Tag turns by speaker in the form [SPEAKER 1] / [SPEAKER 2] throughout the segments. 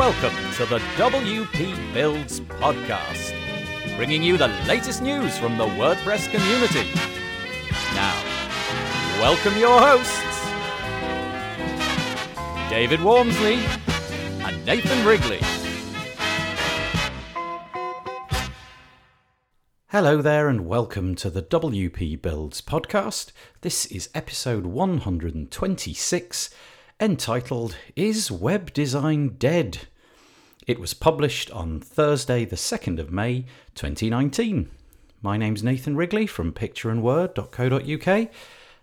[SPEAKER 1] Welcome to the WP Builds podcast, bringing you the latest news from the WordPress community. Now, welcome your hosts, David Waumsley and Nathan Wrigley.
[SPEAKER 2] Hello there, and welcome to the WP Builds podcast. This is episode 126, entitled Is Web Design Dead? It was published on Thursday, the 2nd of May 2019. My name's Nathan Wrigley from pictureandword.co.uk,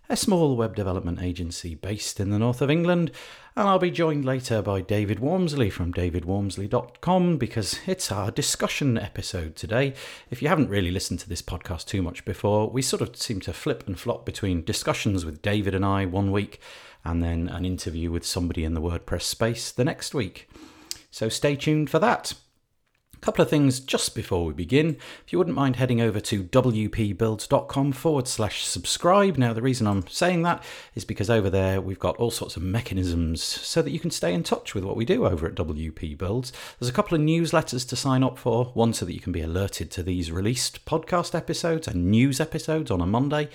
[SPEAKER 2] a small web development agency based in the north of England, and I'll be joined later by David Waumsley from davidwaumsley.com because it's our discussion episode today. If you haven't really listened to this podcast too much before, we sort of seem to flip and flop between discussions with David and I one week and then an interview with somebody in the WordPress space the next week. So stay tuned for that. A couple of things just before we begin. If you wouldn't mind heading over to wpbuilds.com forward slash subscribe. Now, the reason I'm saying that is because over there we've got all sorts of mechanisms so that you can stay in touch with what we do over at WP Builds. There's a couple of newsletters to sign up for one so that you can be alerted to these released podcast episodes and news episodes on a Monday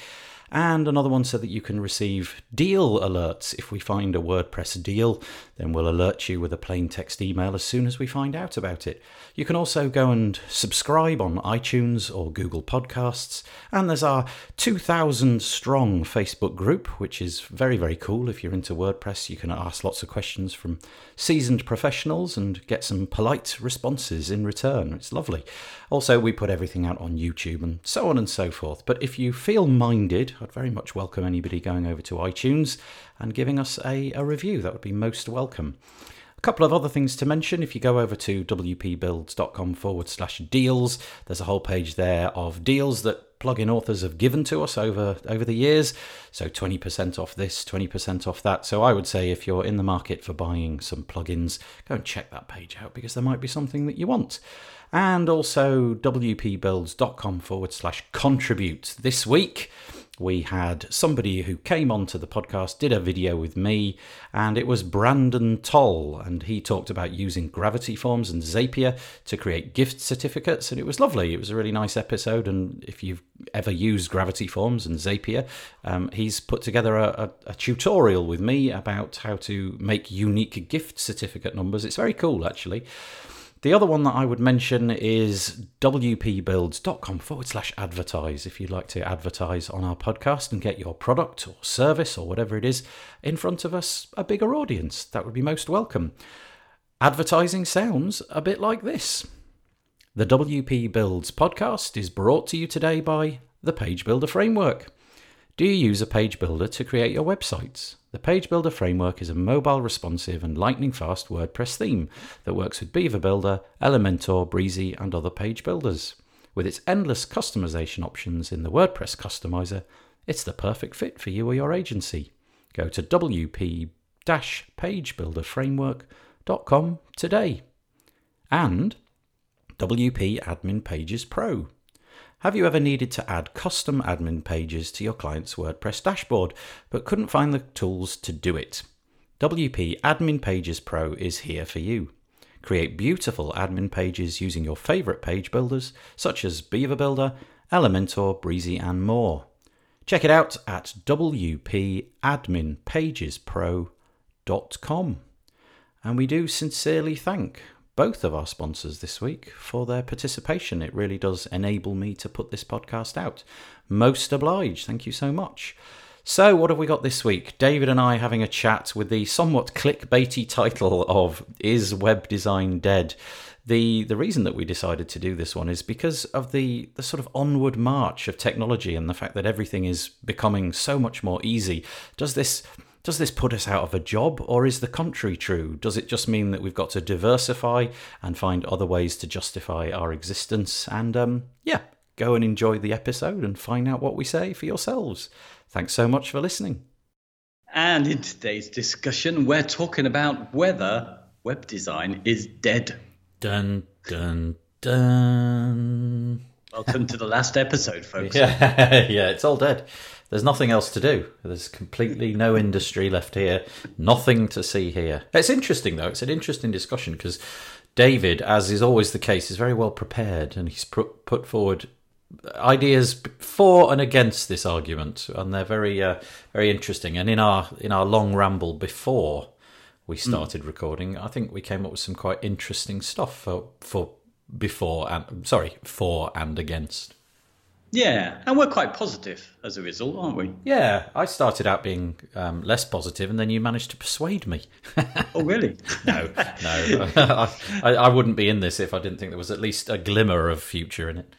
[SPEAKER 2] and another one so that you can receive deal alerts. If we find a WordPress deal, then we'll alert you with a plain text email as soon as we find out about it. You can also go and subscribe on iTunes or Google Podcasts, and there's our 2,000 strong Facebook group, which is very, very cool. If you're into WordPress, you can ask lots of questions from seasoned professionals and get some polite responses in return. It's lovely. Also, we put everything out on YouTube and so on and so forth. But if you feel minded, I'd very much welcome anybody going over to iTunes and giving us a, a review. That would be most welcome. A couple of other things to mention. If you go over to wpbuilds.com forward slash deals, there's a whole page there of deals that plugin authors have given to us over over the years. So 20% off this, 20% off that. So I would say if you're in the market for buying some plugins, go and check that page out because there might be something that you want. And also wpbuilds.com forward slash contribute. This week, we had somebody who came onto the podcast, did a video with me, and it was Brandon Toll. And he talked about using Gravity Forms and Zapier to create gift certificates. And it was lovely. It was a really nice episode. And if you've ever used Gravity Forms and Zapier, um, he's put together a, a, a tutorial with me about how to make unique gift certificate numbers. It's very cool, actually. The other one that I would mention is wpbuilds.com forward slash advertise if you'd like to advertise on our podcast and get your product or service or whatever it is in front of us, a bigger audience. That would be most welcome. Advertising sounds a bit like this. The WP Builds podcast is brought to you today by the Page Builder Framework. Do you use a page builder to create your websites? The Page Builder framework is a mobile responsive and lightning fast WordPress theme that works with Beaver Builder, Elementor, Brizy, and other page builders. With its endless customization options in the WordPress customizer, it's the perfect fit for you or your agency. Go to wp-pagebuilderframework.com today. And WP Admin Pages Pro. Have you ever needed to add custom admin pages to your client's WordPress dashboard but couldn't find the tools to do it? WP Admin Pages Pro is here for you. Create beautiful admin pages using your favorite page builders such as Beaver Builder, Elementor, Brizy, and more. Check it out at wpadminpagespro.com. And we do sincerely thank both of our sponsors this week for their participation. It really does enable me to put this podcast out. Most obliged. Thank you so much. So, what have we got this week? David and I having a chat with the somewhat clickbaity title of Is Web Design Dead? The the reason that we decided to do this one is because of the the sort of onward march of technology and the fact that everything is becoming so much more easy. Does this does this put us out of a job, or is the contrary true? Does it just mean that we've got to diversify and find other ways to justify our existence? And um, yeah, go and enjoy the episode and find out what we say for yourselves. Thanks so much for listening.
[SPEAKER 3] And in today's discussion, we're talking about whether web design is dead.
[SPEAKER 2] Dun, dun, dun.
[SPEAKER 3] Welcome to the last episode, folks.
[SPEAKER 2] Yeah, yeah, it's all dead. There's nothing else to do. There's completely no industry left here. Nothing to see here. It's interesting though. It's an interesting discussion because David, as is always the case, is very well prepared and he's put forward ideas for and against this argument, and they're very uh, very interesting. And in our in our long ramble before we started recording, I think we came up with some quite interesting stuff for for before and sorry for and against.
[SPEAKER 3] Yeah, and we're quite positive as a result, aren't we?
[SPEAKER 2] Yeah, I started out being um, less positive, and then you managed to persuade me.
[SPEAKER 3] Oh, really?
[SPEAKER 2] no, no, I, I wouldn't be in this if I didn't think there was at least a glimmer of future in it.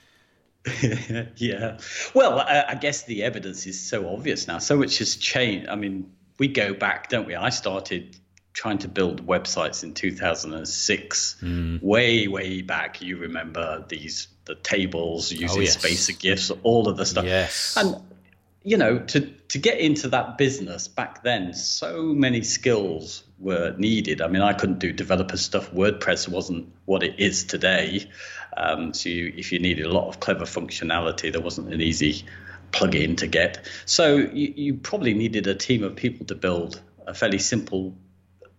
[SPEAKER 3] yeah. Well, I, I guess the evidence is so obvious now. So much has changed. I mean, we go back, don't we? I started trying to build websites in 2006, way, way back. You remember these the tables using
[SPEAKER 2] Oh, yes.
[SPEAKER 3] spacer gifs, all of the stuff.
[SPEAKER 2] Yes.
[SPEAKER 3] And you know, to to get into that business back then, so many skills were needed. I mean, I couldn't do developer stuff. WordPress wasn't what it is today. Um, so you, if you needed a lot of clever functionality, there wasn't an easy plug-in to get. So you, you probably needed a team of people to build a fairly simple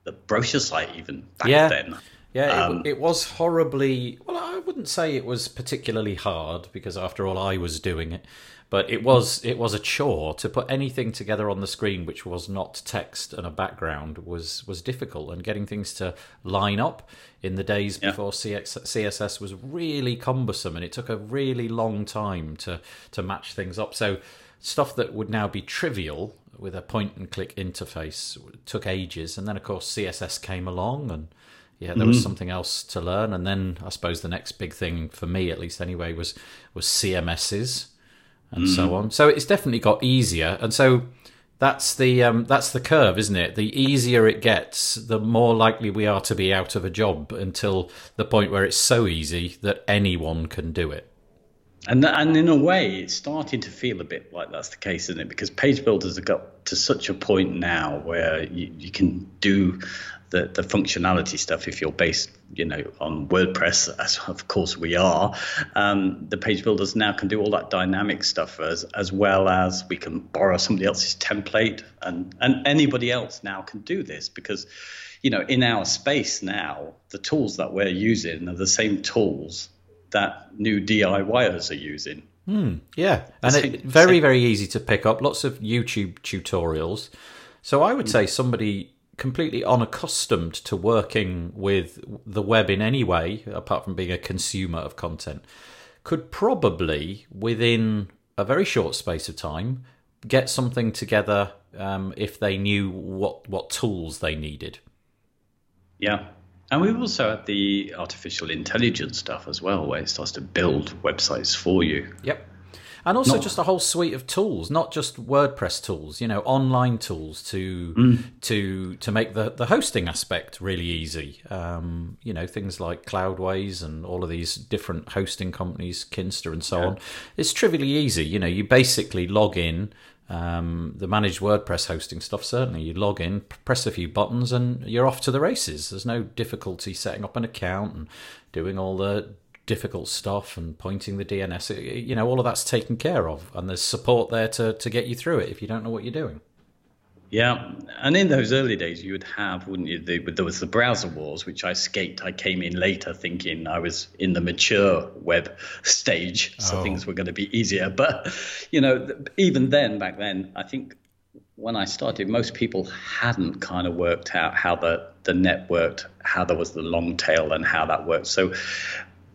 [SPEAKER 3] uh, brochure site, even back
[SPEAKER 2] Yeah.
[SPEAKER 3] then.
[SPEAKER 2] Yeah,
[SPEAKER 3] Um,
[SPEAKER 2] it, it was horribly. Well, I wouldn't say it was particularly hard because, after all, I was doing it. But it was it was a chore to put anything together on the screen which was not text and a background was was difficult, and getting things to line up in the days
[SPEAKER 3] Yeah.
[SPEAKER 2] before CX, CSS was really cumbersome, and it took a really long time to to match things up. So stuff that would now be trivial with a point and click interface took ages, and then of course CSS came along and yeah, there was something else to learn, and then I suppose the next big thing for me, at least anyway, was was CMSs and so on. So it's definitely got easier, and so that's the um, that's the curve, isn't it? The easier it gets, the more likely we are to be out of a job until the point where it's so easy that anyone can do it.
[SPEAKER 3] And and in a way, it's starting to feel a bit like that's the case, isn't it? Because page builders have got to such a point now where you, you can do the, the functionality stuff if you're based, you know, on WordPress, as of course we are. Um, the page builders now can do all that dynamic stuff as as well as we can borrow somebody else's template, and and anybody else now can do this because. You know, in our space now, the tools that we're using are the same tools that new DIYers are using.
[SPEAKER 2] Yeah, and
[SPEAKER 3] Same-
[SPEAKER 2] it, very very easy to pick up. Lots of YouTube tutorials. So I would say somebody completely unaccustomed to working with the web in any way, apart from being a consumer of content, could probably within a very short space of time get something together um, if they knew what what tools they needed.
[SPEAKER 3] Yeah. And we've also had the artificial intelligence stuff as well, where it starts to build websites for you.
[SPEAKER 2] Yep. And also
[SPEAKER 3] Not-
[SPEAKER 2] just a whole suite of tools, not just WordPress tools, you know, online tools to
[SPEAKER 3] Mm.
[SPEAKER 2] to to make the, the hosting aspect really easy. Um, you know, things like Cloudways and all of these different hosting companies, Kinsta and so on. It's trivially easy. You know, you basically log in. Um, the managed WordPress hosting stuff, certainly. You log in, press a few buttons, and you're off to the races. There's no difficulty setting up an account and doing all the difficult stuff and pointing the DNS. You know, all of that's taken care of, and there's support there to, to get you through it if you don't know what you're doing.
[SPEAKER 3] Yeah. And in those early days, you would have, wouldn't you? The, there was the browser wars, which I escaped. I came in later thinking I was in the mature web stage, so
[SPEAKER 2] Oh.
[SPEAKER 3] things were going to be easier. But, you know, even then, back then, I think when I started, most people hadn't kind of worked out how the, the net worked, how there was the long tail and how that worked. So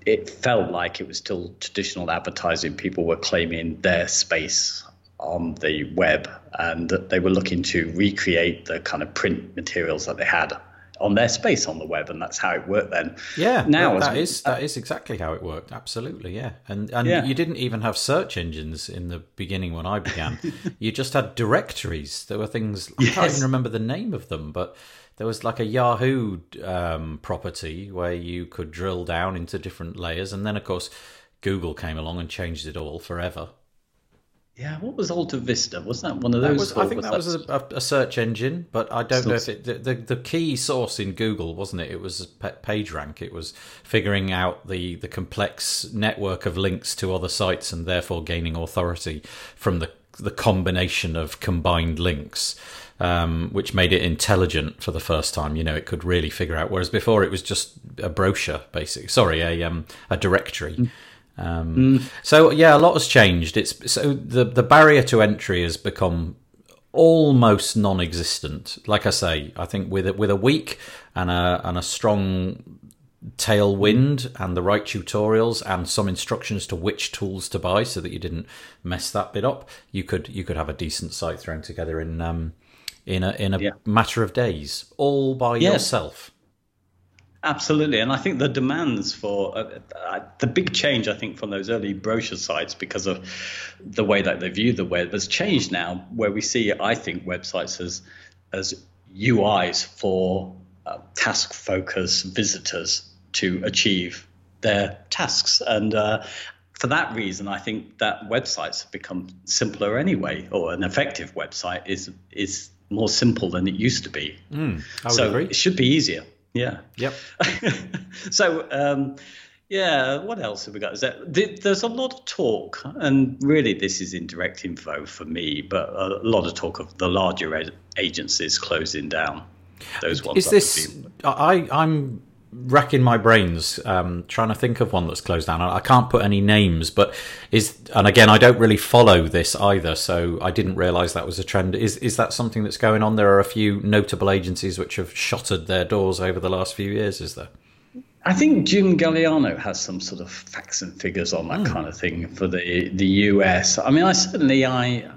[SPEAKER 3] it felt like it was still traditional advertising. People were claiming their space on the web and they were looking to recreate the kind of print materials that they had on their space on the web. And that's how it worked then.
[SPEAKER 2] Yeah,
[SPEAKER 3] Now,
[SPEAKER 2] that-
[SPEAKER 3] as
[SPEAKER 2] that
[SPEAKER 3] we-
[SPEAKER 2] is that is exactly how it worked. Absolutely, yeah. And and
[SPEAKER 3] Yeah.
[SPEAKER 2] you didn't even have search engines in the beginning when I began. you just had directories. There were things I can't even remember the name of them, but there was like a Yahoo um, property where you could drill down into different layers, and then of course Google came along and changed it all forever.
[SPEAKER 3] Yeah, what was Alta Vista? Was that one of those?
[SPEAKER 2] was, I think that was a, a search engine, but I don't know if it. The, the, key source in Google wasn't it? It was pa- PageRank. It was figuring out the the complex network of links to other sites and therefore gaining authority from the the combination of combined links. Um, which made it intelligent for the first time. You know, it could really figure out. Whereas before, it was just a brochure, basically. Sorry, a um, a directory. Um, So yeah, a lot has changed. It's so the the barrier to entry has become almost non-existent. Like I say, I think with a, with a week and a and a strong tailwind and the right tutorials and some instructions to which tools to buy so that you didn't mess that bit up, you could you could have a decent site thrown together in um in a in a
[SPEAKER 3] Yeah.
[SPEAKER 2] matter of days, all by
[SPEAKER 3] Yeah.
[SPEAKER 2] yourself.
[SPEAKER 3] Absolutely, and I think the demands for uh, uh, the big change, I think, from those early brochure sites because of the way that they view the web has changed now. Where we see, I think, websites as as UIs for uh, task focused visitors to achieve their tasks, and uh, for that reason, I think that websites have become simpler anyway, or an effective website is is more simple than it used to be.
[SPEAKER 2] I would
[SPEAKER 3] so
[SPEAKER 2] agree.
[SPEAKER 3] it should be easier. Yeah.
[SPEAKER 2] Yep.
[SPEAKER 3] so um, yeah, what else have we got? Is that, there's a lot of talk, and really this is indirect info for me, but a lot of talk of the larger agencies closing down. Those ones.
[SPEAKER 2] Is this?
[SPEAKER 3] be-
[SPEAKER 2] I I'm racking my brains um, trying to think of one that's closed down. I can't put any names, but is and again I don't really follow this either, so I didn't realise that was a trend. Is is that something that's going on? There are a few notable agencies which have shuttered their doors over the last few years. Is there?
[SPEAKER 3] I think Jim Galliano has some sort of facts and figures on
[SPEAKER 2] Hmm.
[SPEAKER 3] that kind of thing for the the US. I mean, I certainly I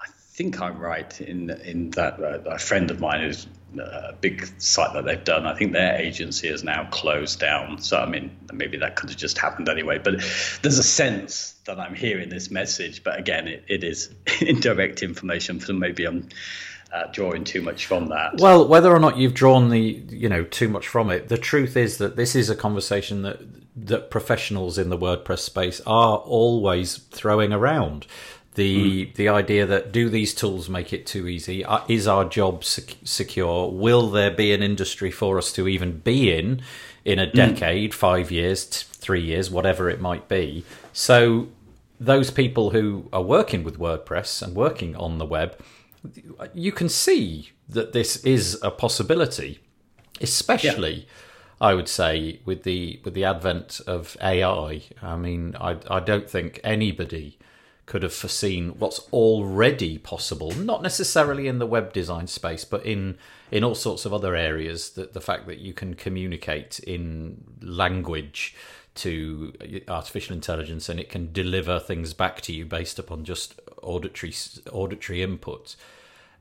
[SPEAKER 3] I think I'm right in in that uh, a friend of mine is uh, big site that they've done. I think their agency is now closed down. So I mean, maybe that could have just happened anyway. But there's a sense that I'm hearing this message. But again, it, it is indirect information. So maybe I'm. Uh, drawing too much from that.
[SPEAKER 2] Well, whether or not you've drawn the you know too much from it, the truth is that this is a conversation that that professionals in the WordPress space are always throwing around. The the idea that do these tools make it too easy? Uh, Is our job sec- secure? Will there be an industry for us to even be in in a decade, five years, t- three years, whatever it might be? So those people who are working with WordPress and working on the web you can see that this is a possibility, especially, I would say, with the with the advent of AI. I mean, I I don't think anybody could have foreseen what's already possible. Not necessarily in the web design space, but in in all sorts of other areas. That the fact that you can communicate in language to artificial intelligence and it can deliver things back to you based upon just auditory auditory input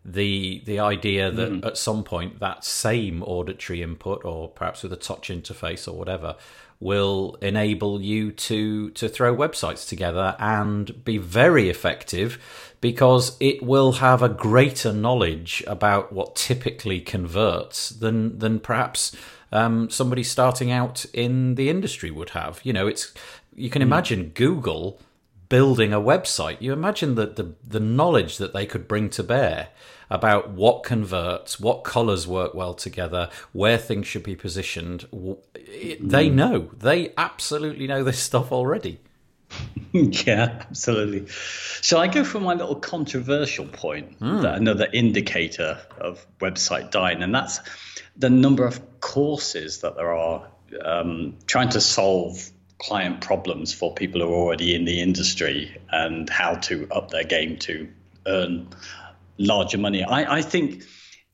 [SPEAKER 2] the the idea that at some point that same auditory input or perhaps with a touch interface or whatever will enable you to to throw websites together and be very effective because it will have a greater knowledge about what typically converts than than perhaps um, somebody starting out in the industry would have. You know, it's you can imagine Google building a website. You imagine that the the knowledge that they could bring to bear about what converts, what colors work well together, where things should be positioned. It- They know. They absolutely know this stuff already.
[SPEAKER 3] yeah, absolutely. So I go for my little controversial point? That another indicator of website dying, and that's the number of courses that there are um, trying to solve client problems for people who are already in the industry and how to up their game to earn larger money. I, I think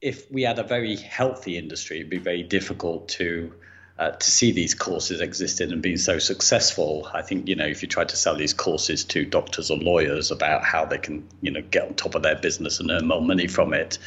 [SPEAKER 3] if we had a very healthy industry, it'd be very difficult to uh, to see these courses existing and being so successful. I think you know if you tried to sell these courses to doctors or lawyers about how they can you know get on top of their business and earn more money from it,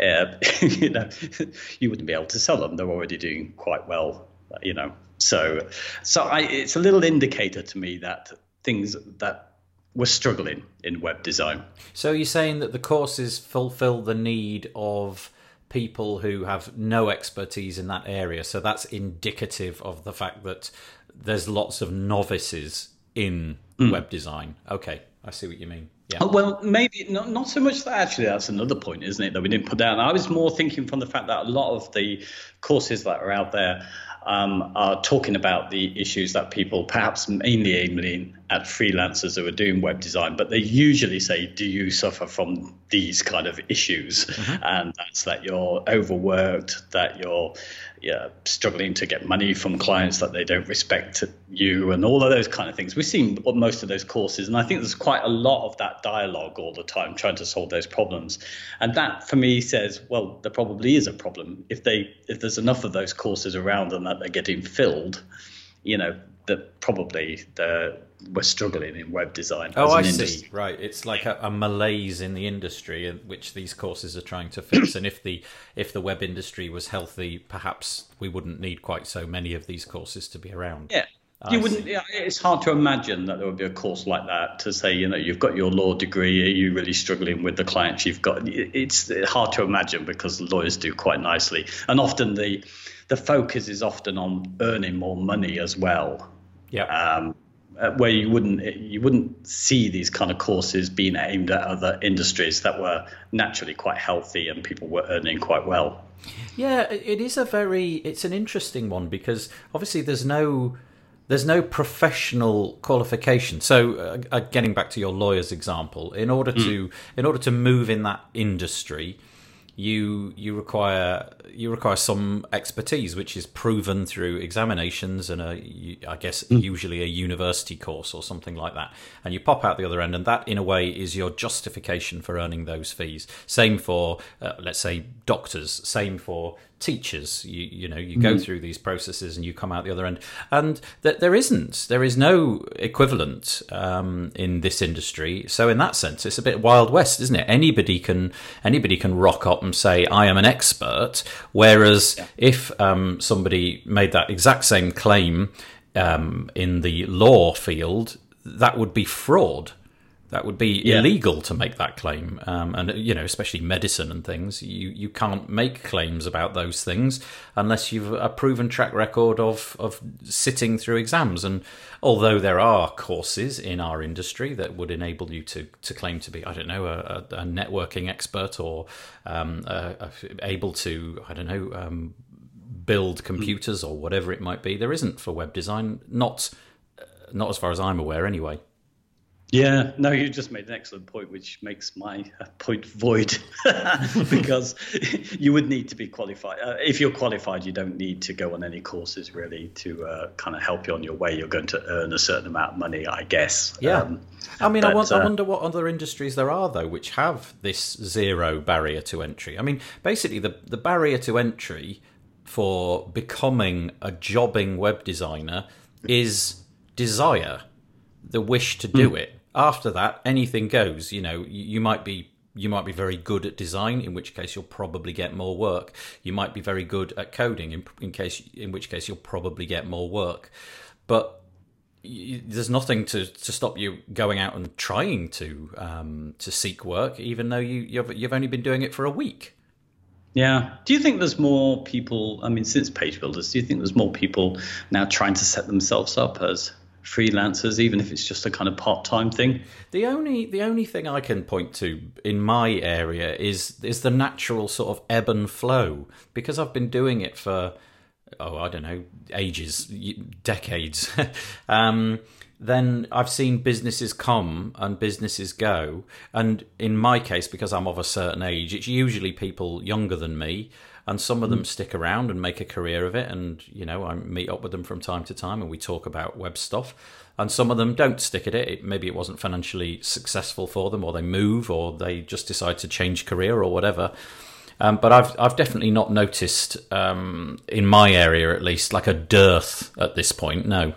[SPEAKER 3] uh, you know you wouldn't be able to sell them. They're already doing quite well, you know. So so I, it's a little indicator to me that things that we're struggling in web design.
[SPEAKER 2] So you're saying that the courses fulfill the need of people who have no expertise in that area. So that's indicative of the fact that there's lots of novices in hmm. web design. Okay, I see what you mean.
[SPEAKER 3] Yeah. Oh, well, maybe not, not so much that actually. That's another point, isn't it, that we didn't put down. I was more thinking from the fact that a lot of the courses that are out there um, are talking about the issues that people, perhaps mainly aiming at freelancers who are doing web design, but they usually say, Do you suffer from these kind of issues? Mm-hmm. And that's that you're overworked, that you're yeah, struggling to get money from clients that they don't respect you, and all of those kind of things. We've seen most of those courses, and I think there's quite a lot of that dialogue all the time trying to solve those problems. And that, for me, says, well, there probably is a problem if they if there's enough of those courses around and that they're getting filled. You know, that probably the we're struggling in web design.
[SPEAKER 2] Oh, I industry. see. Right, it's like a, a, malaise in the industry, which these courses are trying to fix. and if the if the web industry was healthy, perhaps we wouldn't need quite so many of these courses to be around.
[SPEAKER 3] Yeah. you wouldn't. Yeah, it's hard to imagine that there would be a course like that to say, you know, you've got your law degree. Are you really struggling with the clients you've got? It's hard to imagine because lawyers do quite nicely, and often the the focus is often on earning more money as well.
[SPEAKER 2] Yeah.
[SPEAKER 3] Um, where you wouldn't you wouldn't see these kind of courses being aimed at other industries that were naturally quite healthy and people were earning quite well.
[SPEAKER 2] Yeah, it is a very it's an interesting one because obviously there's no there's no professional qualification. So, uh, uh getting back to your lawyer's example, in order mm. to in order to move in that industry, you you require you require some expertise, which is proven through examinations and a, I guess mm. usually a university course or something like that. And you pop out the other end, and that in a way is your justification for earning those fees. Same for uh, let's say doctors. Same for teachers. You you know you go mm. through these processes and you come out the other end, and that there isn't there is no equivalent um, in this industry. So in that sense, it's a bit wild west, isn't it? Anybody can anybody can rock up and say I am an expert, whereas yeah. if um, somebody made that exact same claim um, in the law field, that would be fraud that would be yeah. illegal to make that claim, um, and you know, especially medicine and things. You you can't make claims about those things unless you've a proven track record of of sitting through exams. And although there are courses in our industry that would enable you to to claim to be, I don't know, a, a networking expert or um, a, able to, I don't know, um, build computers or whatever it might be, there isn't for web design. Not not as far as I'm aware, anyway.
[SPEAKER 3] Yeah, no, you just made an excellent point, which makes my uh, point void because you would need to be qualified. Uh, if you're qualified, you don't need to go on any courses really to uh, kind of help you on your way. You're going to earn a certain amount of money, I guess.
[SPEAKER 2] Yeah. Um, I mean, but, I, want, uh, I wonder what other industries there are, though, which have this zero barrier to entry. I mean, basically, the, the barrier to entry for becoming a jobbing web designer is desire the wish to do mm. it after that, anything goes. You know, you, you might be you might be very good at design, in which case you'll probably get more work. You might be very good at coding, in, in case in which case you'll probably get more work. But you, there's nothing to, to stop you going out and trying to um, to seek work, even though you you've, you've only been doing it for a week.
[SPEAKER 3] Yeah. Do you think there's more people? I mean, since Page Builders, do you think there's more people now trying to set themselves up as freelancers, even if it's just a kind of part time thing.
[SPEAKER 2] The only the only thing I can point to in my area is is the natural sort of ebb and flow because I've been doing it for oh I don't know ages decades. um, then I've seen businesses come and businesses go, and in my case, because I'm of a certain age, it's usually people younger than me and some of them mm. stick around and make a career of it and you know i meet up with them from time to time and we talk about web stuff and some of them don't stick at it. it maybe it wasn't financially successful for them or they move or they just decide to change career or whatever um, but I've I've definitely not noticed um, in my area at least like a dearth at this point. No.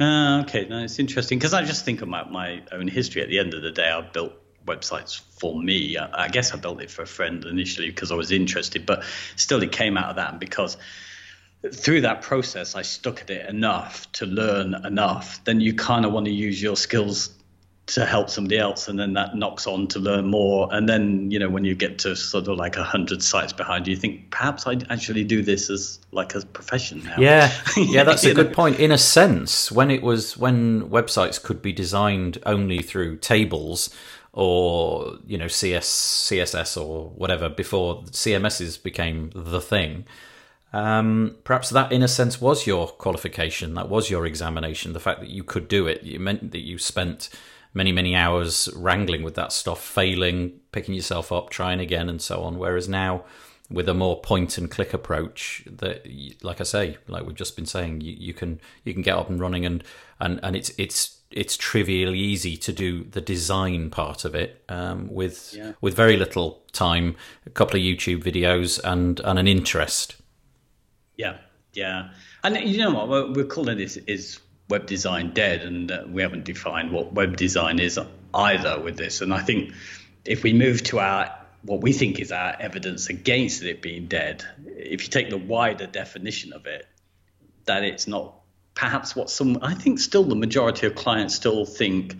[SPEAKER 3] Uh, okay, no, it's interesting because I just think about my own history. At the end of the day, I've built websites for me. I, I guess I built it for a friend initially because I was interested, but still it came out of that. And because through that process, I stuck at it enough to learn enough, then you kind of want to use your skills to help somebody else and then that knocks on to learn more and then you know when you get to sort of like a hundred sites behind you you think perhaps I'd actually do this as like a profession now
[SPEAKER 2] yeah yeah that's a good know? point in a sense when it was when websites could be designed only through tables or you know cs css or whatever before cms's became the thing um, perhaps that, in a sense, was your qualification. That was your examination. The fact that you could do it, it meant that you spent many, many hours wrangling with that stuff, failing, picking yourself up, trying again, and so on. Whereas now, with a more point and click approach, that, like I say, like we've just been saying, you, you can you can get up and running, and and and it's it's it's trivially easy to do the design part of it um, with yeah. with very little time, a couple of YouTube videos, and and an interest.
[SPEAKER 3] Yeah, yeah, and you know what we're calling this is web design dead, and uh, we haven't defined what web design is either with this. And I think if we move to our what we think is our evidence against it being dead, if you take the wider definition of it, that it's not perhaps what some I think still the majority of clients still think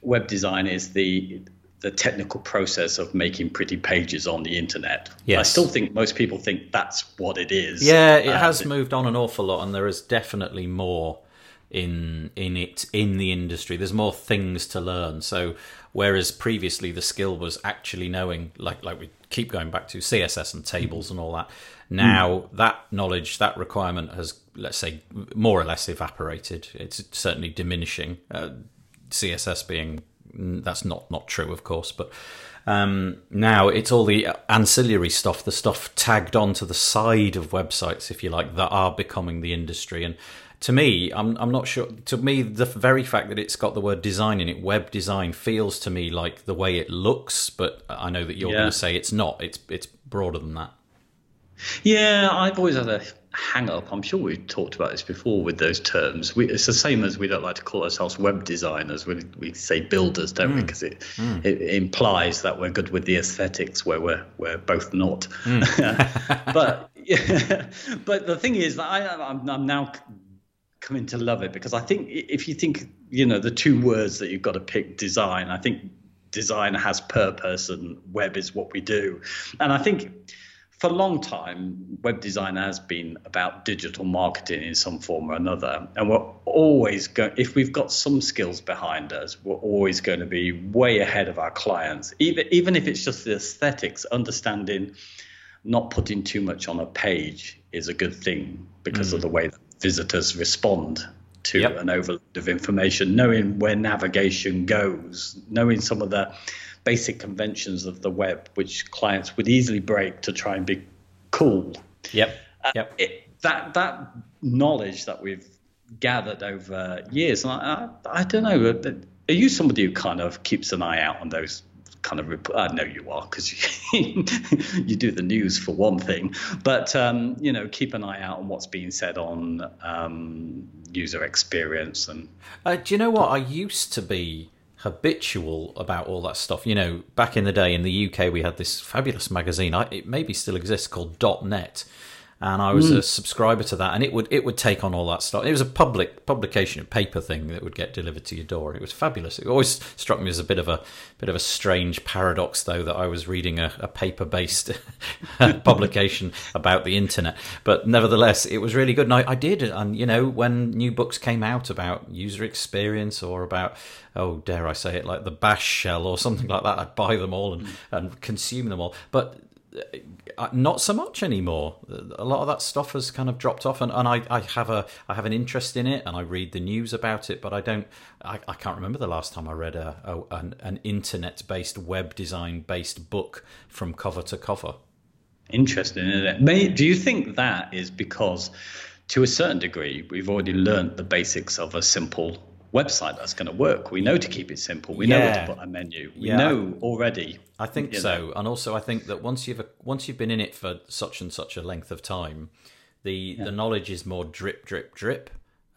[SPEAKER 3] web design is the the technical process of making pretty pages on the internet. Yes. I still think most people think that's what it is.
[SPEAKER 2] Yeah, it has moved on an awful lot, and there is definitely more in in it in the industry. There's more things to learn. So whereas previously the skill was actually knowing, like like we keep going back to CSS and tables and all that. Now mm. that knowledge, that requirement has, let's say, more or less evaporated. It's certainly diminishing. Uh, CSS being mm, that's not not true, of course, but. Um, now it's all the ancillary stuff, the stuff tagged onto the side of websites, if you like, that are becoming the industry. And to me, I'm I'm not sure. To me, the very fact that it's got the word design in it, web design, feels to me like the way it looks. But I know that you're yeah. going to say it's not. It's it's broader than that.
[SPEAKER 3] Yeah, I've always had a hang up. I'm sure we've talked about this before with those terms. We, it's the same as we don't like to call ourselves web designers. We, we say builders, don't mm. we? Because it, mm. it implies that we're good with the aesthetics, where we're we're both not. Mm. but yeah, but the thing is that I, I'm, I'm now coming to love it because I think if you think, you know, the two words that you've got to pick design, I think design has purpose and web is what we do. And I think for a long time, web design has been about digital marketing in some form or another. And we're always going, if we've got some skills behind us, we're always going to be way ahead of our clients, even, even if it's just the aesthetics, understanding not putting too much on a page is a good thing because mm. of the way that visitors respond to yep. an overload of information, knowing where navigation goes, knowing some of the basic conventions of the web, which clients would easily break to try and be cool.
[SPEAKER 2] Yep. Uh, yep. Uh,
[SPEAKER 3] it, that that knowledge that we've gathered over years, and I, I, I don't know. Are you somebody who kind of keeps an eye out on those kind of rep- I know you are because you, you do the news for one thing, but um, you know keep an eye out on what's being said on um, user experience and.
[SPEAKER 2] Uh, do you know what I used to be? habitual about all that stuff. You know, back in the day in the UK, we had this fabulous magazine. I, it maybe still exists called .net, and I was mm. a subscriber to that, and it would it would take on all that stuff. It was a public publication, a paper thing that would get delivered to your door. It was fabulous. It always struck me as a bit of a bit of a strange paradox, though, that I was reading a, a paper based publication about the internet. But nevertheless, it was really good, and I, I did. And you know, when new books came out about user experience or about oh, dare I say it, like the bash shell or something like that, I'd buy them all and, and consume them all. But Uh, uh, not so much anymore. A lot of that stuff has kind of dropped off, and, and I, I have a I have an interest in it, and I read the news about it, but I don't. I, I can't remember the last time I read a, a an, an internet based web design based book from cover to cover.
[SPEAKER 3] Interesting, isn't it? May, do you think that is because, to a certain degree, we've already learned the basics of a simple website that's going to work. We know to keep it simple. We yeah. know where to put a menu. We yeah. know already.
[SPEAKER 2] I think so, know. and also I think that once you've once you've been in it for such and such a length of time, the yeah. the knowledge is more drip, drip, drip.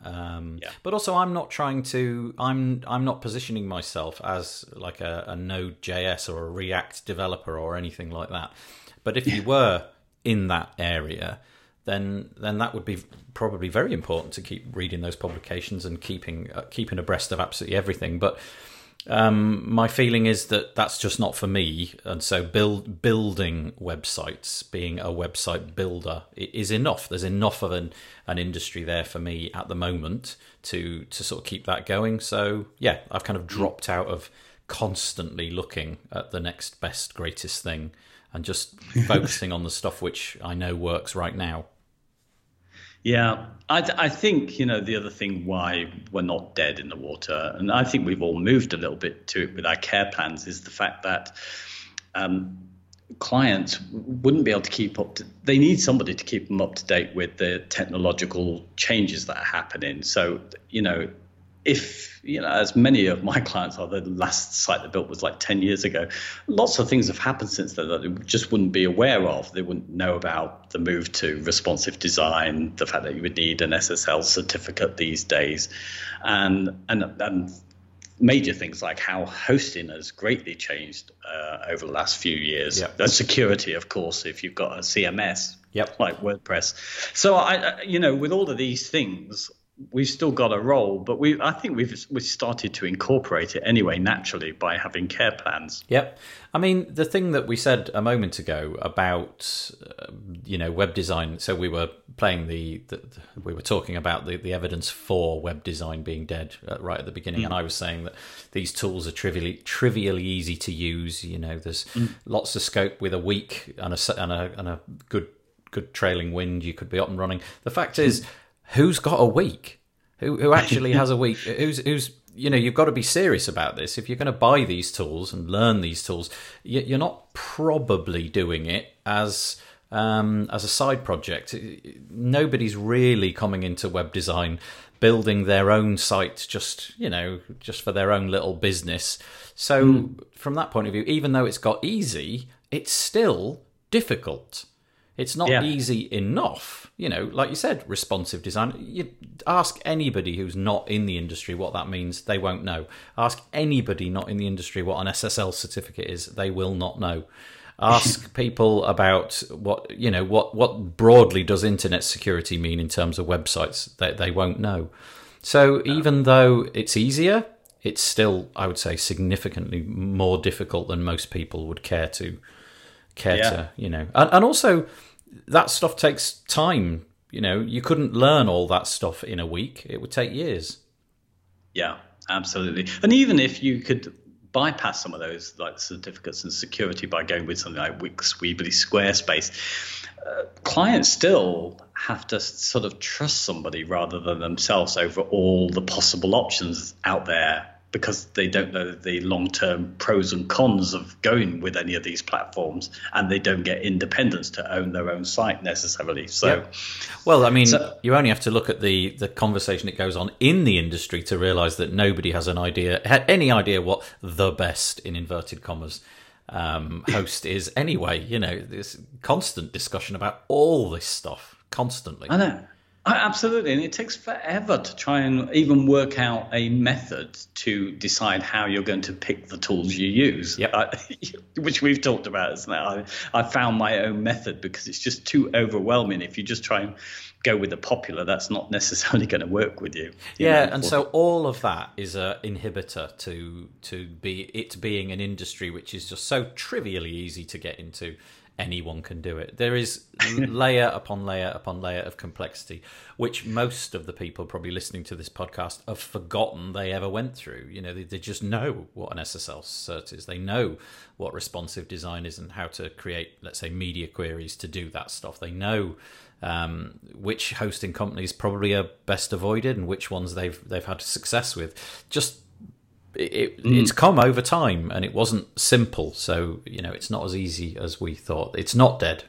[SPEAKER 2] Um, yeah. But also, I'm not trying to. I'm I'm not positioning myself as like a, a Node.js or a React developer or anything like that. But if you were in that area, then then that would be probably very important to keep reading those publications and keeping uh, keeping abreast of absolutely everything. But Um, my feeling is that that's just not for me, and so build building websites, being a website builder, is enough. There's enough of an an industry there for me at the moment to to sort of keep that going. So yeah, I've kind of dropped out of constantly looking at the next best greatest thing and just focusing on the stuff which I know works right now.
[SPEAKER 3] Yeah, I, I think you know the other thing why we're not dead in the water, and I think we've all moved a little bit to it with our care plans, is the fact that um, clients wouldn't be able to keep up. To, they need somebody to keep them up to date with the technological changes that are happening. So you know, if you know, as many of my clients are, the last site they built was like 10 years ago. Lots of things have happened since then that they just wouldn't be aware of. They wouldn't know about the move to responsive design, the fact that you would need an SSL certificate these days, and and and major things like how hosting has greatly changed uh, over the last few years.
[SPEAKER 2] Yep.
[SPEAKER 3] The security, of course, if you've got a CMS
[SPEAKER 2] Yep.
[SPEAKER 3] like WordPress. So I, you know, with all of these things, we've still got a role, but we I think we've we started to incorporate it anyway naturally by having care plans.
[SPEAKER 2] Yep. I mean, the thing that we said a moment ago about uh, you know web design. So we were playing the, the, we were talking about the, the evidence for web design being dead uh, right at the beginning, mm. and I was saying that these tools are trivially trivially easy to use. You know, there's mm. lots of scope with a week and a and a, and a good good trailing wind. You could be up and running. The fact is. Who's got a week? Who who actually has a week? Who's who's you know you've got to be serious about this. If you're going to buy these tools and learn these tools, you're not probably doing it as um, as a side project. Nobody's really coming into web design building their own site just you know just for their own little business. So mm. from that point of view, even though it's got easy, it's still difficult. It's not yeah. easy enough. You know, like you said, responsive design. You ask anybody who's not in the industry what that means, they won't know. Ask anybody not in the industry what an SSL certificate is, they will not know. Ask people about what you know what what broadly does internet security mean in terms of websites. They they won't know. So even though it's easier, it's still I would say significantly more difficult than most people would care to care yeah. to you know and, and also that stuff takes time. You know, you couldn't learn all that stuff in a week. It would take years.
[SPEAKER 3] Yeah, absolutely. And even if you could bypass some of those like certificates and security by going with something like Wix, Weebly, Squarespace, uh, clients still have to sort of trust somebody rather than themselves over all the possible options out there because they don't know the long term pros and cons of going with any of these platforms and they don't get independence to own their own site necessarily. So, yep.
[SPEAKER 2] well, I mean, so, you only have to look at the, the conversation that goes on in the industry to realize that nobody has an idea, had any idea what the best in inverted commas um, host is anyway. You know, this constant discussion about all this stuff constantly.
[SPEAKER 3] I know. Absolutely, and it takes forever to try and even work out a method to decide how you're going to pick the tools you use.
[SPEAKER 2] Yep.
[SPEAKER 3] Uh, which we've talked about, isn't it? I, I found my own method because it's just too overwhelming. If you just try and go with the popular, that's not necessarily going to work with you. you
[SPEAKER 2] yeah, know, and so all of that is an inhibitor to to be it being an industry which is just so trivially easy to get into anyone can do it. There is layer upon layer upon layer of complexity, which most of the people probably listening to this podcast have forgotten they ever went through. You know, they, they just know what an SSL cert is. They know what responsive design is and how to create, let's say, media queries to do that stuff. They know um, which hosting companies probably are best avoided and which ones they've they've had success with. Just it, mm. it's come over time and it wasn't simple. So you know it's not as easy as we thought. It's not dead.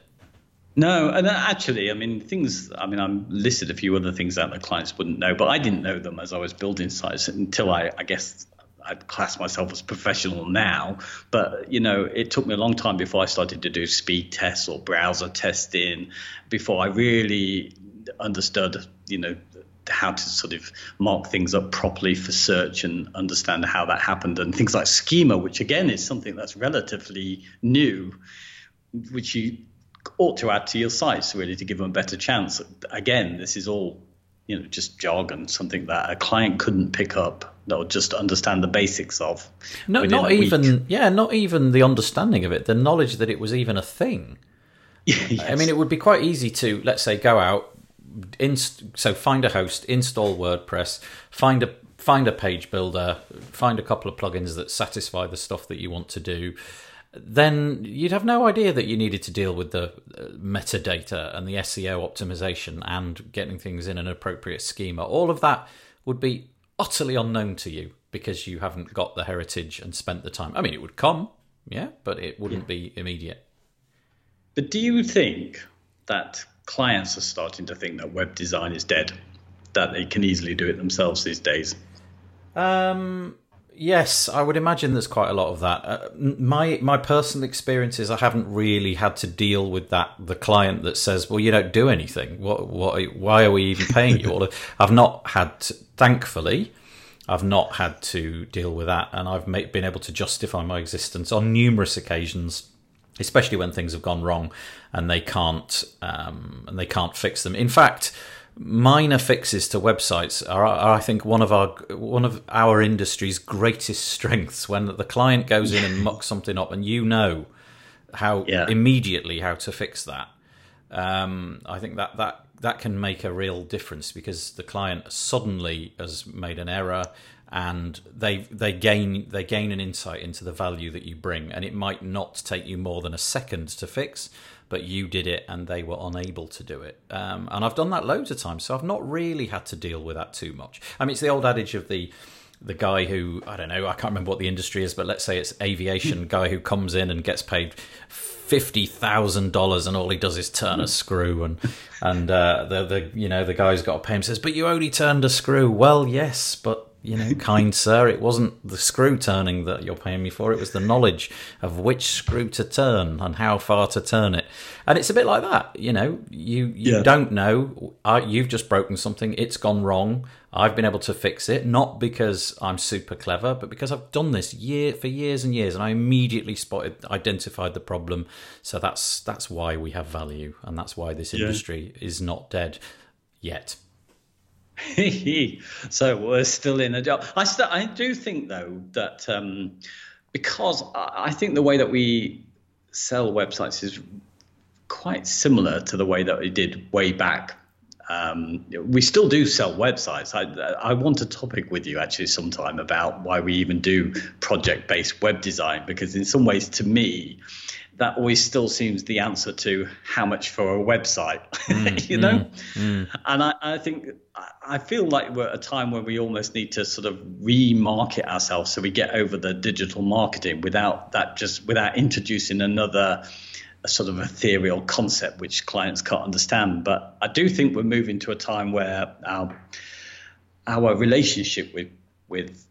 [SPEAKER 3] No and actually i mean things i mean i'm listed a few other things that the clients wouldn't know but i didn't know them as i was building sites until i i guess I'd class myself as professional now, but you know, it took me a long time before I started to do speed tests or browser testing, before I really understood, you know, how to sort of mark things up properly for search and understand how that happened and things like schema which again is something that's relatively new which you ought to add to your sites really to give them a better chance again this is all you know just jargon, something that a client couldn't pick up that or just understand the basics of.
[SPEAKER 2] No, not even yeah, not even the understanding of it, the knowledge that it was even a thing.
[SPEAKER 3] yes.
[SPEAKER 2] I mean, it would be quite easy to let's say go out, inst- so find a host, install WordPress, find a find a page builder, find a couple of plugins that satisfy the stuff that you want to do. Then you'd have no idea that you needed to deal with the uh, metadata and the SEO optimization and getting things in an appropriate schema. All of that would be utterly unknown to you because you haven't got the heritage and spent the time. I mean, it would come, yeah, but it wouldn't be immediate.
[SPEAKER 3] But do you think that clients are starting to think that web design is dead? That they can easily do it themselves these days?
[SPEAKER 2] Um, yes, I would imagine there's quite a lot of that. Uh, my my personal experiences, I haven't really had to deal with that. The client that says, "Well, you don't do anything. What? What? Why are we even paying you?" I've not had, to, thankfully, I've not had to deal with that, and I've been able to justify my existence on numerous occasions. Especially when things have gone wrong and they can't um, and they can't fix them. In fact, minor fixes to websites are, are, I think one of our one of our industry's greatest strengths when the client goes in and mucks something up and you know how
[SPEAKER 3] Yeah.
[SPEAKER 2] immediately how to fix that um, I think that that that can make a real difference because the client suddenly has made an error and they they gain they gain an insight into the value that you bring. And it might not take you more than a second to fix but you did it and they were unable to do it. Um, and I've done that loads of times so I've not really had to deal with that too much. I mean it's the old adage of the the guy who I don't know I can't remember what the industry is but let's say it's aviation guy who comes in and gets paid fifty thousand dollars, and all he does is turn a screw, and and uh, the the you know the guy who's got to pay him says, "But you only turned a screw." Well, yes, but you know, kind sir, it wasn't the screw turning that you're paying me for; it was the knowledge of which screw to turn and how far to turn it. And it's a bit like that, you know. You you
[SPEAKER 3] Yeah.
[SPEAKER 2] don't know. I, you've just broken something; it's gone wrong. I've been able to fix it, not because I'm super clever, but because I've done this year for years and years, and I immediately spotted, identified the problem. So that's that's why we have value, and that's why this industry is not dead yet.
[SPEAKER 3] so we're still in a job. I st- I do think though that um, because I I think the way that we sell websites is quite similar to the way that we did way back. Um, we still do sell websites. I, I want a topic with you actually sometime about why we even do project-based web design because in some ways to me that always still seems the answer to how much for a website, mm, you know. Mm, mm. And I, I think I- I feel like we're at a time where we almost need to sort of remarket ourselves so we get over the digital marketing without that just without introducing another a sort of ethereal concept which clients can't understand. But I do think we're moving to a time where our our relationship with with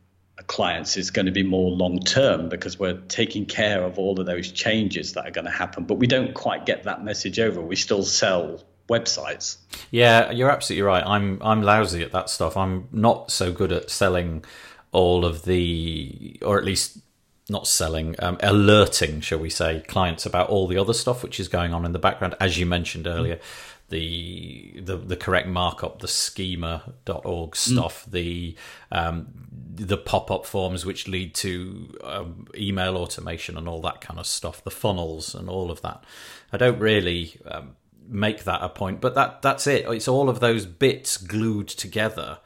[SPEAKER 3] clients is going to be more long term because we're taking care of all of those changes that are going to happen. But we don't quite get that message over. We still sell websites.
[SPEAKER 2] Yeah, you're absolutely right. I'm I'm lousy at that stuff. I'm not so good at selling all of the, or at least not selling, um, alerting, shall we say, clients about all the other stuff which is going on in the background, as you mentioned earlier. The, the the correct markup, the schema.org stuff, the um, the pop up forms which lead to um, email automation and all that kind of stuff, the funnels and all of that. I don't really um, make that a point, but that that's it. It's all of those bits glued together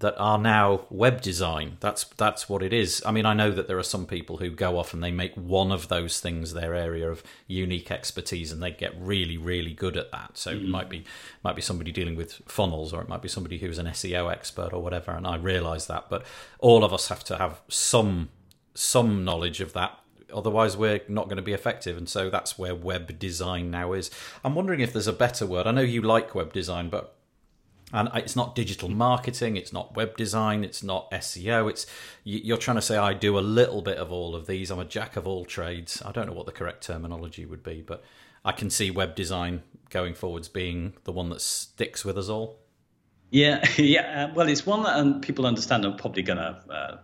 [SPEAKER 2] that are now web design. That's that's what it is. I mean, I know that there are some people who go off and they make one of those things their area of unique expertise, and they get really, really good at that. So it might be might be somebody dealing with funnels, or it might be somebody who's an SEO expert or whatever. And I realise that, but all of us have to have some some knowledge of that. Otherwise, we're not going to be effective, and so that's where web design now is. I'm wondering if there's a better word. I know you like web design, but and it's not digital marketing it's not web design it's not seo it's you- you're trying to say i do a little bit of all of these i'm a jack of all trades i don't know what the correct terminology would be but i can see web design going forwards being the one that sticks with us all
[SPEAKER 3] Yeah, yeah. uh, Well, it's one that um, people understand are probably going to uh,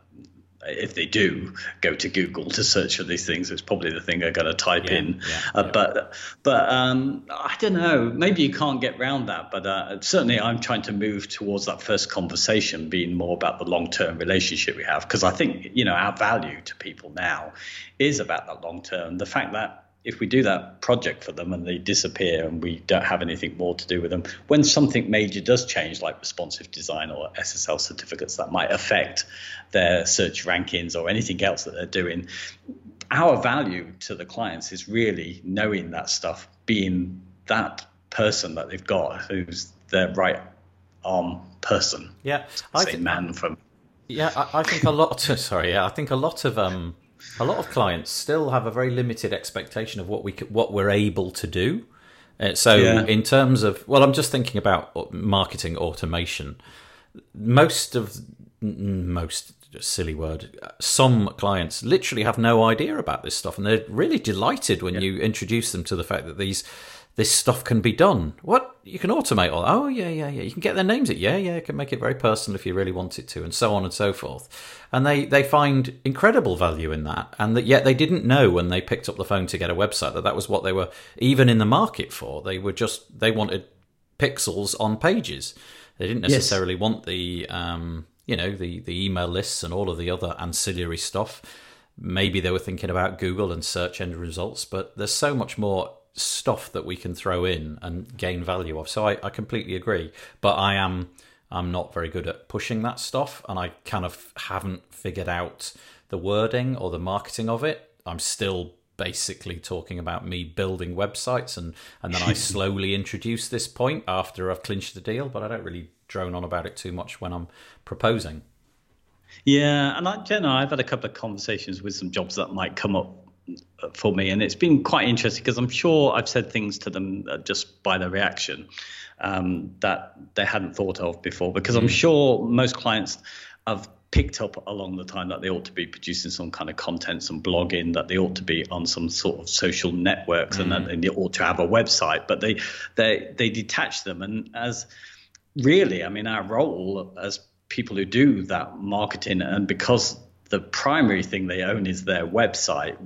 [SPEAKER 3] if they do go to Google to search for these things, it's probably the thing they're going to type
[SPEAKER 2] Yeah,
[SPEAKER 3] in.
[SPEAKER 2] yeah,
[SPEAKER 3] uh,
[SPEAKER 2] yeah.
[SPEAKER 3] But but um, I don't know. Maybe you can't get round that. But uh, certainly, I'm trying to move towards that first conversation being more about the long-term relationship we have because I think you know our value to people now is about that long term. The fact that if we do that project for them and they disappear and we don't have anything more to do with them, when something major does change, like responsive design or SSL certificates that might affect their search rankings or anything else that they're doing, our value to the clients is really knowing that stuff, being that person that they've got who's their right arm person.
[SPEAKER 2] Yeah, I
[SPEAKER 3] Say
[SPEAKER 2] thi-
[SPEAKER 3] man from
[SPEAKER 2] Yeah, I, I think a lot. sorry, yeah, I think a lot of um, a lot of clients still have a very limited expectation of what we what we're able to do. Uh, so,
[SPEAKER 3] Yeah.
[SPEAKER 2] in terms of, well, I'm just thinking about marketing automation. Most of most silly word. Some clients literally have no idea about this stuff, and they're really delighted when you introduce them to the fact that these this stuff can be done. What you can automate all? Oh yeah, yeah, yeah. You can get their names. It yeah, yeah. You can make it very personal if you really want it to, and so on and so forth. And they they find incredible value in that, and that yet they didn't know when they picked up the phone to get a website that that was what they were even in the market for. They were just they wanted pixels on pages. They didn't necessarily want the um, you know the the email lists and all of the other ancillary stuff. Maybe they were thinking about Google and search engine results, but there's so much more stuff that we can throw in and gain value of. So I, I completely agree. But I am I'm not very good at pushing that stuff, and I kind of haven't figured out the wording or the marketing of it. I'm still basically talking about me building websites and and then I slowly introduce this point after I've clinched the deal, but I don't really drone on about it too much when I'm proposing.
[SPEAKER 3] Yeah, and I, you know, I've had a couple of conversations with some jobs that might come up for me, and it's been quite interesting because I'm sure I've said things to them uh, just by their reaction um, that they hadn't thought of before. Because I'm sure most clients have picked up along the time that they ought to be producing some kind of content, some blogging, that they ought to be on some sort of social networks, and that they ought to have a website, but they they they detach them, and as really, I mean, our role as people who do that marketing, and because the primary thing they own is their website,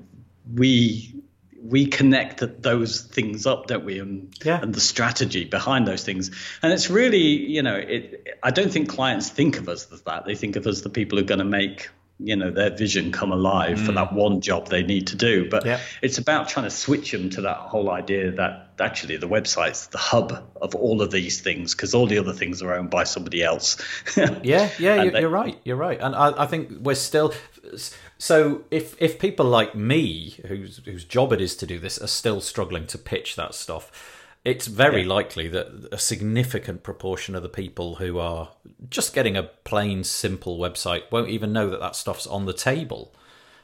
[SPEAKER 3] we we connect those things up, don't we? And,
[SPEAKER 2] Yeah.
[SPEAKER 3] and the strategy behind those things. And it's really, you know, it. I don't think clients think of us as that. They think of us as the people who are going to make, you know, their vision come alive for mm. that one job they need to do. But
[SPEAKER 2] Yeah.
[SPEAKER 3] it's about trying to switch them to that whole idea that actually the website's the hub of all of these things because all the other things are owned by somebody else.
[SPEAKER 2] Yeah, yeah, you're,
[SPEAKER 3] they-
[SPEAKER 2] you're right. You're right, and I, I think we're still. So if if people like me, whose whose job it is to do this, are still struggling to pitch that stuff, it's very likely that a significant proportion of the people who are just getting a plain, simple website won't even know that that stuff's on the table.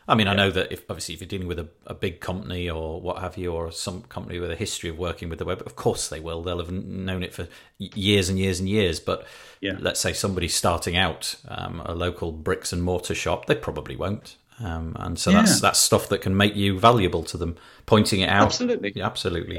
[SPEAKER 2] I mean, I know that if obviously if you're dealing with a, a big company or what have you, or some company with a history of working with the web, of course they will. They'll have known it for years and years and years. But
[SPEAKER 3] Yeah.
[SPEAKER 2] let's say somebody's starting out um, a local bricks and mortar shop, they probably won't. Um, and so that's
[SPEAKER 3] Yeah.
[SPEAKER 2] that's stuff that can make you valuable to them. Pointing it out,
[SPEAKER 3] Absolutely.
[SPEAKER 2] Yeah, absolutely.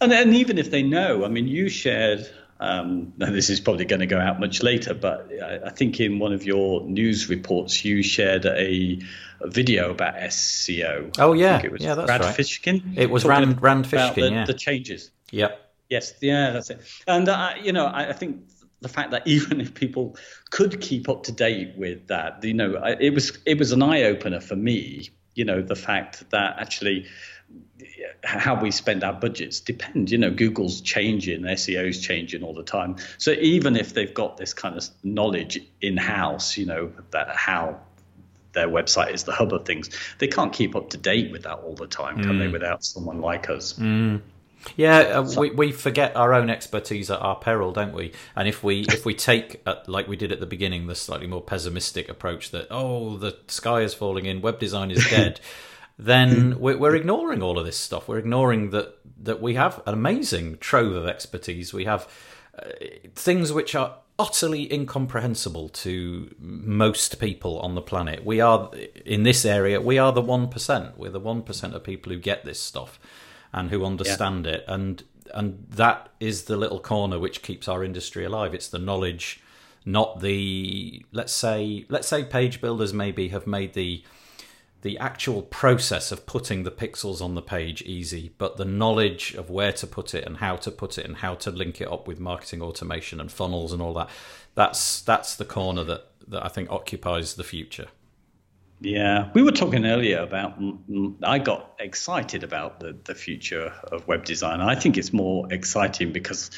[SPEAKER 3] And, and even if they know, I mean, you shared. Um, now this is probably going to go out much later, but I, I think in one of your news reports you shared a, a video about SEO.
[SPEAKER 2] Oh, yeah.
[SPEAKER 3] I think it was
[SPEAKER 2] Yeah, that's
[SPEAKER 3] Rand
[SPEAKER 2] right.
[SPEAKER 3] Fishkin.
[SPEAKER 2] It was Rand- Rand Fishkin,
[SPEAKER 3] the,
[SPEAKER 2] yeah.
[SPEAKER 3] the changes.
[SPEAKER 2] yep.
[SPEAKER 3] Yes, yeah, that's it. And uh, you know, I, I think the fact that even if people could keep up to date with that, you know, I, it was it was an eye opener for me. You know, the fact that actually how we spend our budgets depend. You know, Google's changing, SEO's changing all the time. So even if they've got this kind of knowledge in house, you know, that how their website is the hub of things, they can't keep up to date with that all the time, can they? Without someone like us.
[SPEAKER 2] Yeah, uh, we we forget our own expertise at our peril, don't we? And if we if we take uh, like we did at the beginning the slightly more pessimistic approach that oh the sky is falling in, web design is dead, then we're, we're ignoring all of this stuff. We're ignoring that that we have an amazing trove of expertise. We have uh, things which are utterly incomprehensible to most people on the planet. We are in this area. We are the one percent. We're the one percent of people who get this stuff and who understand it and and that is the little corner which keeps our industry alive it's the knowledge not the let's say let's say page builders maybe have made the the actual process of putting the pixels on the page easy, but the knowledge of where to put it and how to put it and how to link it up with marketing automation and funnels and all that, that's that's the corner that, that I think occupies the future.
[SPEAKER 3] Yeah, we were talking earlier about. I got excited about the, the future of web design. I think it's more exciting because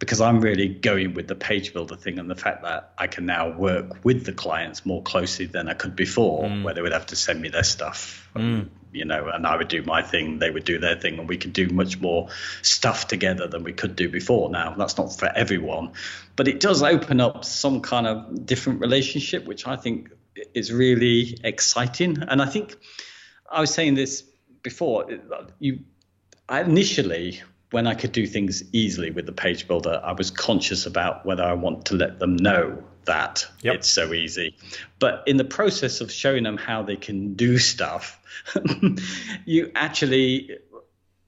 [SPEAKER 3] because I'm really going with the page builder thing and the fact that I can now work with the clients more closely than I could before, mm. where they would have to send me their stuff, mm. you know, and I would do my thing, they would do their thing, and we could do much more stuff together than we could do before. Now that's not for everyone, but it does open up some kind of different relationship, which I think is really exciting. And I think I was saying this before. You initially, when I could do things easily with the page builder, I was conscious about whether I want to let them know that yep. it's so easy. But in the process of showing them how they can do stuff, you actually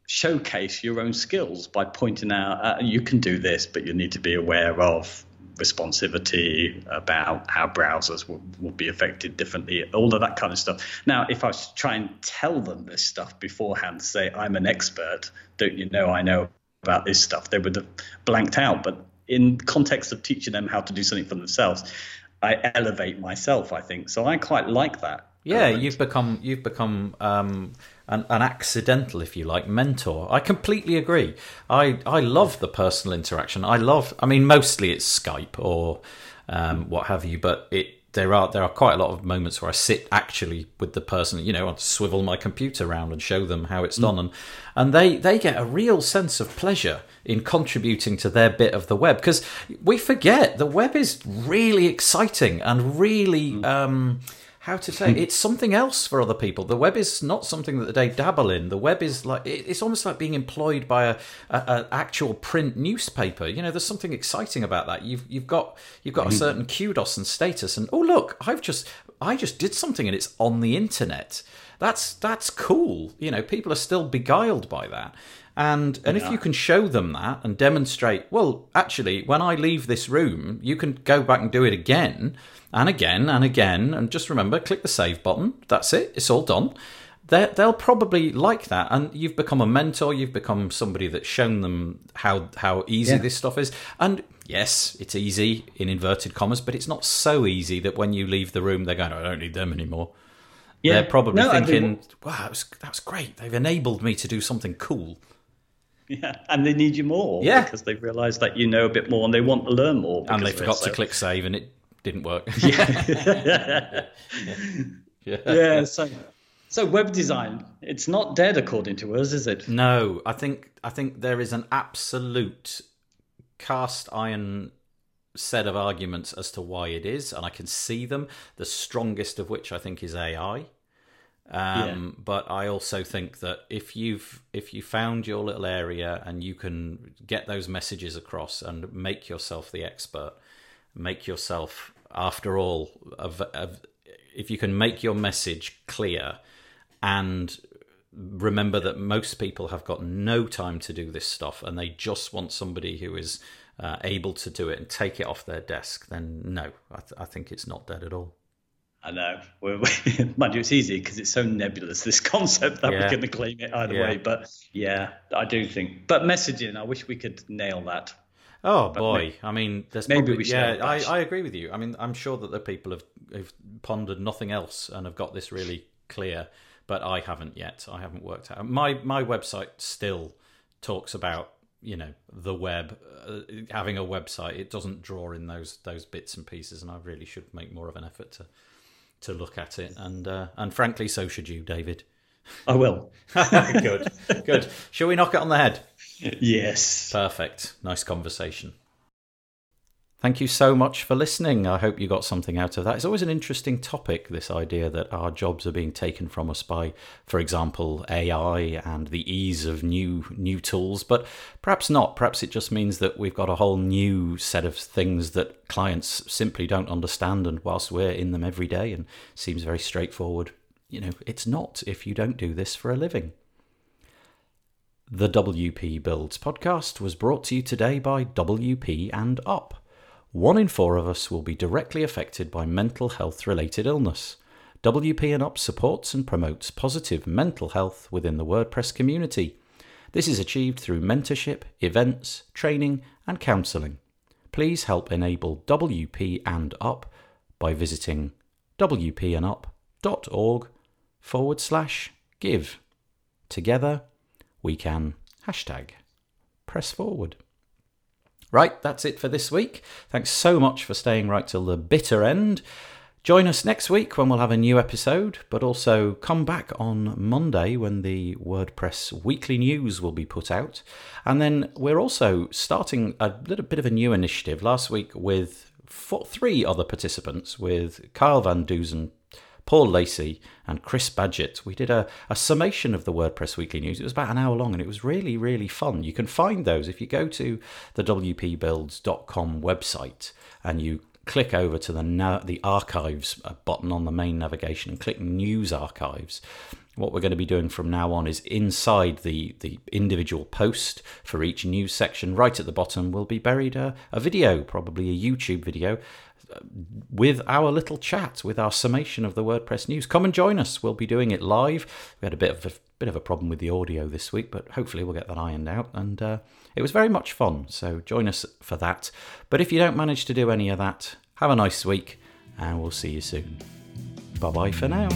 [SPEAKER 3] showcase your own skills by pointing out uh, you can do this, but you need to be aware of responsivity, about how browsers will, will be affected differently, all of that kind of stuff. Now, if I was to try and tell them this stuff beforehand, say, I'm an expert, don't you know I know about this stuff, they would have blanked out. But in context of teaching them how to do something for themselves, I elevate myself, I think. So I quite like that.
[SPEAKER 2] Yeah, element. you've become you've become um, an, an accidental, if you like, mentor. I completely agree. I I love the personal interaction. I love. I mean, mostly it's Skype or um, what have you, but it there are there are quite a lot of moments where I sit actually with the person, you know, I swivel my computer around and show them how it's mm. done, and and they they get a real sense of pleasure in contributing to their bit of the web because we forget the web is really exciting and really. Mm. Um, how to say it's something else for other people. The web is not something that they dabble in. The web is like it's almost like being employed by a, a, a actual print newspaper. You know, there's something exciting about that. You've you've got you've got a mm-hmm. certain kudos and status, and oh look, I've just I just did something and it's on the internet. That's that's cool. You know, people are still beguiled by that. And and yeah. if you can show them that and demonstrate, well, actually, when I leave this room, you can go back and do it again and again and again. And just remember, click the save button. That's it. It's all done. they they'll probably like that, and you've become a mentor. You've become somebody that's shown them how how easy yeah. this stuff is. And yes, it's easy in inverted commas, but it's not so easy that when you leave the room, they're going, "I don't need them anymore." Yeah. They're probably no, thinking, "Wow, that was, that was great. They've enabled me to do something cool."
[SPEAKER 3] Yeah, and they need you more. Yeah, because they've realised that you know a bit more and they want to learn more.
[SPEAKER 2] And they forgot to click save, and it didn't work. yeah.
[SPEAKER 3] yeah. yeah. So, so web design, it's not dead according to us, is it?
[SPEAKER 2] No, I think I think there is an absolute cast iron set of arguments as to why it is, and I can see them. The strongest of which I think is AI. Um, yeah. But I also think that if you've if you found your little area and you can get those messages across and make yourself the expert, make yourself, after all, of, of, if you can make your message clear and remember that most people have got no time to do this stuff and they just want somebody who is uh, able to do it and take it off their desk, then no, I, th- I think it's not dead at all.
[SPEAKER 3] I know. mind you, it's easy because it's so nebulous, this concept that yeah. we're going to claim it either yeah. way. But yeah, I do think. But messaging, I wish we could nail that.
[SPEAKER 2] Oh boy! Maybe, I mean, there's maybe probably, we should. Yeah, I, I agree with you. I mean, I'm sure that the people have, have pondered nothing else and have got this really clear, but I haven't yet. I haven't worked out. My my website still talks about you know the web uh, having a website. It doesn't draw in those those bits and pieces, and I really should make more of an effort to to look at it. And uh, and frankly, so should you, David.
[SPEAKER 3] I will.
[SPEAKER 2] good, good. Shall we knock it on the head?
[SPEAKER 3] Yes.
[SPEAKER 2] Perfect. Nice conversation. Thank you so much for listening. I hope you got something out of that. It's always an interesting topic, this idea that our jobs are being taken from us by, for example, AI and the ease of new new tools, but perhaps not. Perhaps it just means that we've got a whole new set of things that clients simply don't understand and whilst we're in them every day and seems very straightforward, you know, it's not if you don't do this for a living. The WP Builds podcast was brought to you today by WP and Up one in four of us will be directly affected by mental health related illness. WP and Up supports and promotes positive mental health within the WordPress community. This is achieved through mentorship, events, training, and counselling. Please help enable WP and Up by visiting wpandup.org forward slash give. Together, we can hashtag press forward. Right, that's it for this week. Thanks so much for staying right till the bitter end. Join us next week when we'll have a new episode, but also come back on Monday when the WordPress weekly news will be put out. And then we're also starting a little bit of a new initiative last week with four, three other participants with Kyle Van Deusen, Paul Lacey, and Chris Badgett. We did a, a summation of the WordPress Weekly News. It was about an hour long and it was really, really fun. You can find those if you go to the WPBuilds.com website and you click over to the the archives uh, button on the main navigation and click news archives what we're going to be doing from now on is inside the, the individual post for each news section, right at the bottom, will be buried a, a video, probably a YouTube video, with our little chat, with our summation of the WordPress news. Come and join us. We'll be doing it live. We had a bit of a bit of a problem with the audio this week, but hopefully we'll get that ironed out. And uh, it was very much fun. So join us for that. But if you don't manage to do any of that, have a nice week, and we'll see you soon. Bye bye for now.